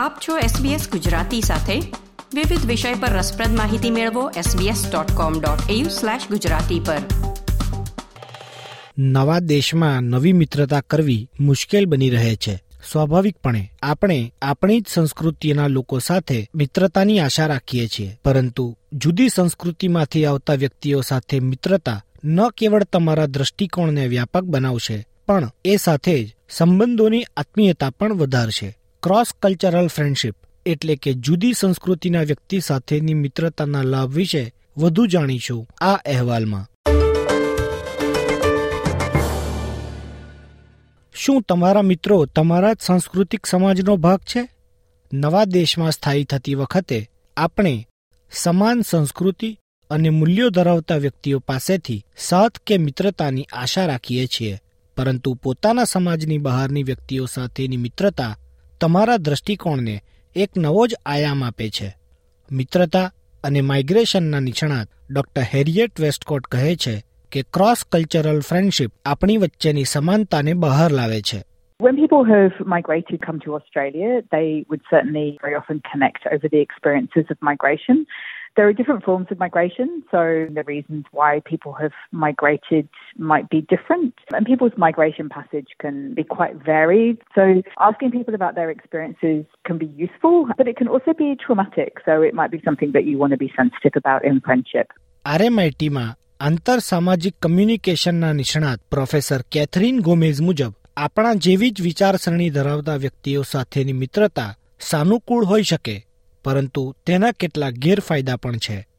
આપ છો SBS ગુજરાતી સાથે. વિવિધ વિષય પર રસપ્રદ માહિતી મેળવો sbs.com.au/gujarati પર. નવા દેશમાં નવી મિત્રતા કરવી મુશ્કેલ બની રહે છે. સ્વાભાવિકપણે આપણે આપણી જ સંસ્કૃતિના લોકો સાથે મિત્રતાની આશા રાખીએ છીએ. પરંતુ જુદી સંસ્કૃતિમાંથી આવતા વ્યક્તિઓ સાથે મિત્રતા ન કેવળ તમારા દ્રષ્ટિકોણને વ્યાપક બનાવશે, પણ એ સાથે જ સંબંધોની આત્મીયતા પણ વધારશે. ક્રોસ કલ્ચરલ ફ્રેન્ડશિપ એટલે કે જુદી સંસ્કૃતિના વ્યક્તિ સાથેની મિત્રતાના લાભ વિશે વધુ જાણીશું આ અહેવાલમાં. શું તમારા મિત્રો તમારા જ સાંસ્કૃતિક સમાજનો ભાગ છે? નવા દેશમાં સ્થાયી થતી વખતે આપણે સમાન સંસ્કૃતિ અને મૂલ્યો ધરાવતા વ્યક્તિઓ પાસેથી સાથ કે મિત્રતાની આશા રાખીએ છીએ. પરંતુ પોતાના સમાજની બહારની વ્યક્તિઓ સાથેની મિત્રતા તમારા દ્રષ્ટિકોણને એક નવો જ આયામ આપે છે મિત્રતા અને માઇગ્રેશનના નિષ્ણાત ડોક્ટર હેરિયેટ વેસ્ટકોટ કહે છે કે ક્રોસ કલ્ચરલ ફ્રેન્ડશીપ આપણી વચ્ચેની સમાનતાને બહાર લાવે છે When people have migrated come to Australia, they would certainly very often connect over the experiences of migration. There are different forms of migration, so the reasons why people have migrated might be different, and people's migration passage can be quite varied. So, asking people about their experiences can be useful, but it can also be traumatic. So, it might be something that you want to be sensitive about in friendship. આરએમઆઈટીમાં આંતર સામાજિક કમ્યુનિકેશનના નિષ્ણાત professor Catherine ગોમેઝ મુજબ આપણા જેવી જ વિચારસરણી ધરાવતા વ્યક્તિઓ સાથેની મિત્રતા સાનુકૂળ હોઈ શકે પરંતુ તેના કેટલાક ગેરફાયદા પણ છે.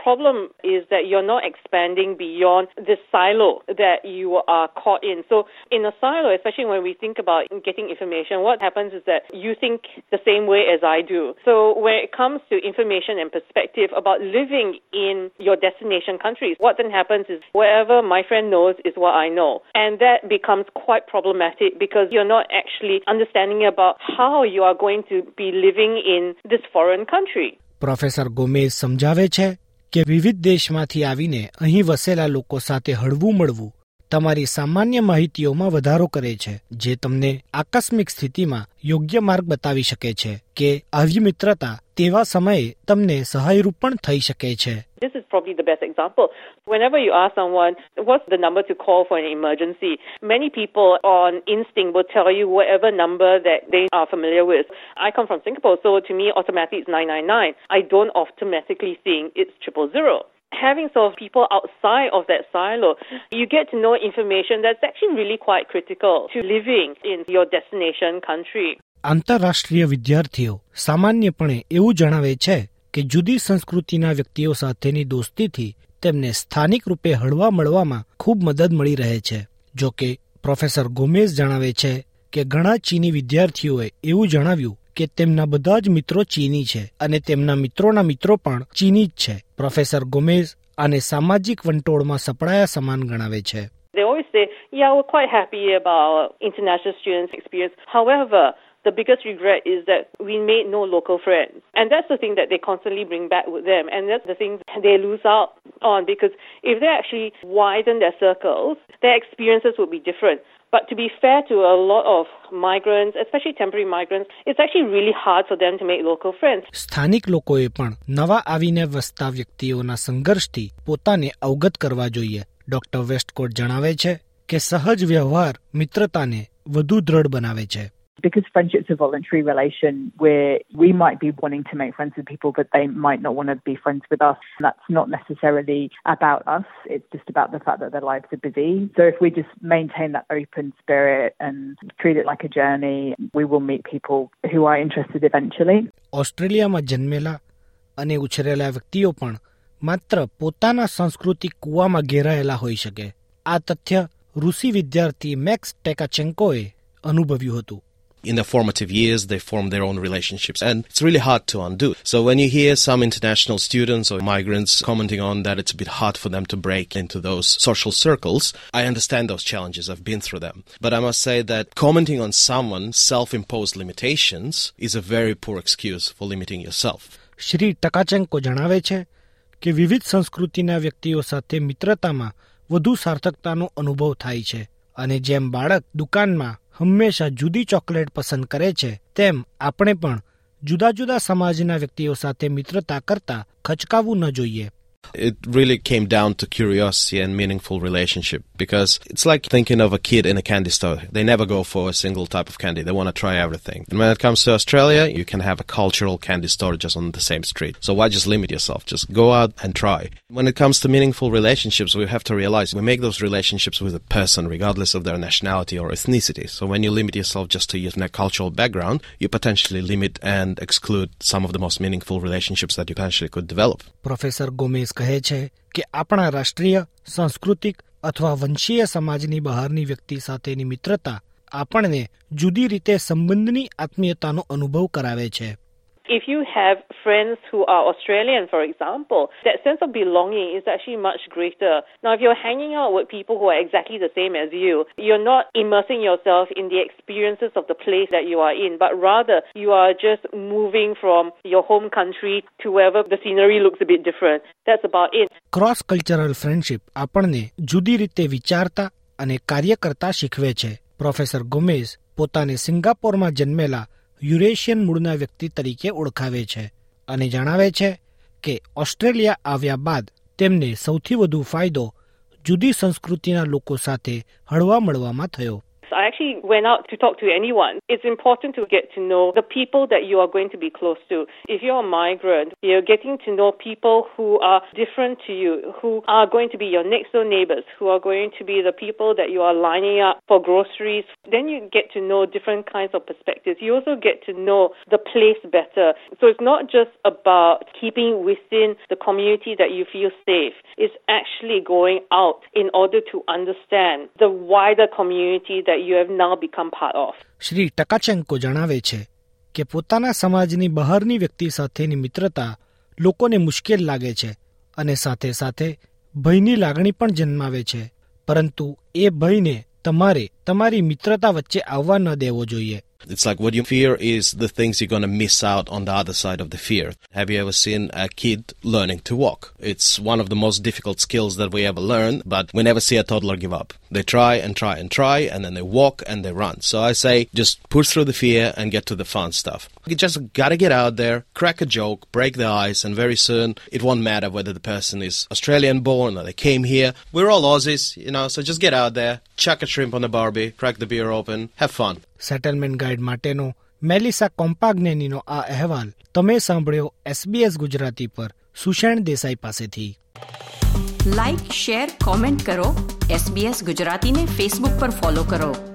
problem is that you're not expanding beyond the silo that you are caught in. So, in a silo, especially when we think about getting information, what happens is that you think the same way as I do. So, when it comes to information and perspective about living in your destination countries, what then happens is whatever my friend knows is what I know. And that becomes quite problematic because you're not actually understanding about how you are going to be living in this foreign country. Professor Gomez સમજાવે છે કે વિવિધ દેશમાંથી આવીને અહીં વસેલા લોકો સાથે હળવું મળવું તમારી સામાન્ય માહિતીઓમાં વધારો કરે છે જે તમને આકસ્મિક સ્થિતિમાં યોગ્ય માર્ગ બતાવી શકે છે કે આવી મિત્રતા તેવા સમયે તમને સહાયરૂપ પણ થઈ શકે છે This is probably the best example. Whenever you ask someone, what's the number to call for an emergency? Many people on instinct will tell you whatever number that they are familiar with. I come from Singapore, so to me, automatically it's 999. I don't automatically think it's triple zero. Having sort of people outside of that silo, you get to know information that's actually really quite critical to living in your destination country. આંતરરાષ્ટ્રીય વિદ્યાર્થીઓ સામાન્યપણે એવું જણાવે છે કે જુદી સંસ્કૃતિના વ્યક્તિઓ સાથેની દોસ્તીથી તેમને સ્થાનિક રૂપે હળવા મળવામાં ખૂબ મદદ મળી રહે છે જો કે પ્રોફેસર ગોમેઝ જણાવે છે કે ઘણા ચીની વિદ્યાર્થીઓએ એવું જણાવ્યું કે તેમના બધા જ મિત્રો ચીની છે અને તેમના મિત્રોના મિત્રો પણ ચીની જ છે પ્રોફેસર ગોમેઝ આને સામાજિક વંટોળમાં સપડાયા સમાન ગણાવે છે They always say, yeah, we're quite happy about international students' experience. However, the biggest regret is that we made no local friends. And that's the thing that they constantly bring back with them. And that's the thing they lose out on because if they actually widen their circles, their experiences would be different. But to be fair to a lot of migrants, especially temporary migrants, it's actually really hard for them to make local friends. સ્થાનિક લોકોએ પણ નવા આવીને વસતા વ્યક્તિઓના સંઘર્ષથી પોતાને અવગત કરવા જોઈએ ડોક્ટર વેસ્ટકોટ જણાવે છે કે સહજ વ્યવહાર મિત્રતાને વધુ દ્રઢ બનાવે છે Because friendship's a voluntary relation where we might be wanting to make friends with people, but they might not want to be friends with us. That's not necessarily about us. It's just about the fact that their lives are busy. So if we just maintain that open spirit and treat it like a journey, we will meet people who are interested eventually. ઓસ્ટ્રેલિયામાં જન્મેલા અને ઉછરેલા વ્યક્તિઓ પણ માત્ર પોતાના સાંસ્કૃતિક કૂવામાં ઘેરાયેલા હોઈ શકે આ તથ્ય રૂસી વિદ્યાર્થી મેક્સ ટેકાચેન્કોએ અનુભવ્યું હતું in their formative years, they form their own relationships, and it's really hard to undo. So when you hear some international students or migrants commenting on that it's a bit hard for them to break into those social circles, I understand those challenges. I've been through them. But I must say that commenting on someone's self-imposed limitations is a very poor excuse for limiting yourself. Shri ટકાચેન્કો જણાવે છે કે વિવિધ સંસ્કૃતિના વ્યક્તિઓ સાથે મિત્રતામાં વધુ સાર્થકતાનો અનુભવ થાય છે અને જેમ બાળક દુકાનમાં હંમેશા જુદી ચોકલેટ પસંદ કરે છે, તેમ આપણે પણ જુદા જુદા સમાજના વ્યક્તિઓ સાથે મિત્રતા કરતા ખચકાવવું ન જોઈએ. It really came down to curiosity and meaningful relationship because it's like thinking of a kid in a candy store. They never go for a single type of candy. They want to try everything. And when it comes to Australia, you can have a cultural candy store just on the same street. So why just limit yourself? Just go out and try. When it comes to meaningful relationships, we have to realize we make those relationships with a person regardless of their nationality or ethnicity. So when you limit yourself just to your cultural background, you potentially limit and exclude some of the most meaningful relationships that you potentially could develop. Professor Gomez કહે છે કે આપણા રાષ્ટ્રીય, સાંસ્કૃતિક અથવા વંશીય સમાજની બહારની વ્યક્તિ સાથેની મિત્રતા આપણને જુદી રીતે સંબંધની આત્મીયતાનો અનુભવ કરાવે છે. if you have friends who are Australian, for example, that sense of belonging is actually much greater. Now, if you're hanging out with people who are exactly the same as you, you're not immersing yourself in the experiences of the place that you are in, but rather you are just moving from your home country to wherever the scenery looks a bit different. That's about it. Cross cultural friendship આપણને જુદી રીતે વિચારતા અને કાર્ય કરતા શીખવે છે professor ગોમેઝ પોતાને સિંગાપોરમાં જન્મેલા યુરેશિયન મૂળના વ્યક્તિ તરીકે ઓળખાવે છે અને જણાવે છે કે ઓસ્ટ્રેલિયા આવ્યા બાદ તેમને સૌથી વધુ ફાયદો જુદી સંસ્કૃતિના લોકો સાથે હળવા મળવામાં થયો. I actually went out to talk to anyone. It's important to get to know the people that you are going to be close to. If you're a migrant, you're getting to know people who are different to you, who are going to be your next door neighbors, who are going to be the people that you are lining up for groceries. Then you get to know different kinds of perspectives. You also get to know the place better. So it's not just about keeping within the community that you feel safe. It's actually going out in order to understand the wider community that you have now become part of. Shri ટકાચેન્કો જણાવે છે કે પોતાના સમાજની બહારની વ્યક્તિ સાથેની મિત્રતા લોકોને મુશ્કેલ લાગે છે અને સાથે સાથે ભયની લાગણી પણ જન્માવે છે પરંતુ એ ભયને તમારે તમારી મિત્રતા વચ્ચે આવવા ન દેવો જોઈએ It's like what you fear is the things you're going to miss out on the other side of the fear. Have you ever seen a kid learning to walk? It's one of the most difficult skills that we ever learn, but we never see a toddler give up. They try and try and try, and then they walk and they run. So I say just push through the fear and get to the fun stuff. You just gotta get out there, crack a joke, break the ice, and very soon it won't matter whether the person is Australian born or they came here. We're all Aussies, you know, so just get out there, chuck a shrimp on the barbie, crack the beer open, have fun. Settlement guide માટેનો Melissa કોમ્પાગ્નેનીનો આ અહેવાલ તમે સાંભળ્યો SBS Gujarati પર સુષેણ દેસાઈ પાસેથી. Like share comment કરો. SBS ગુજરાતીને Facebook પર ફોલો કરો.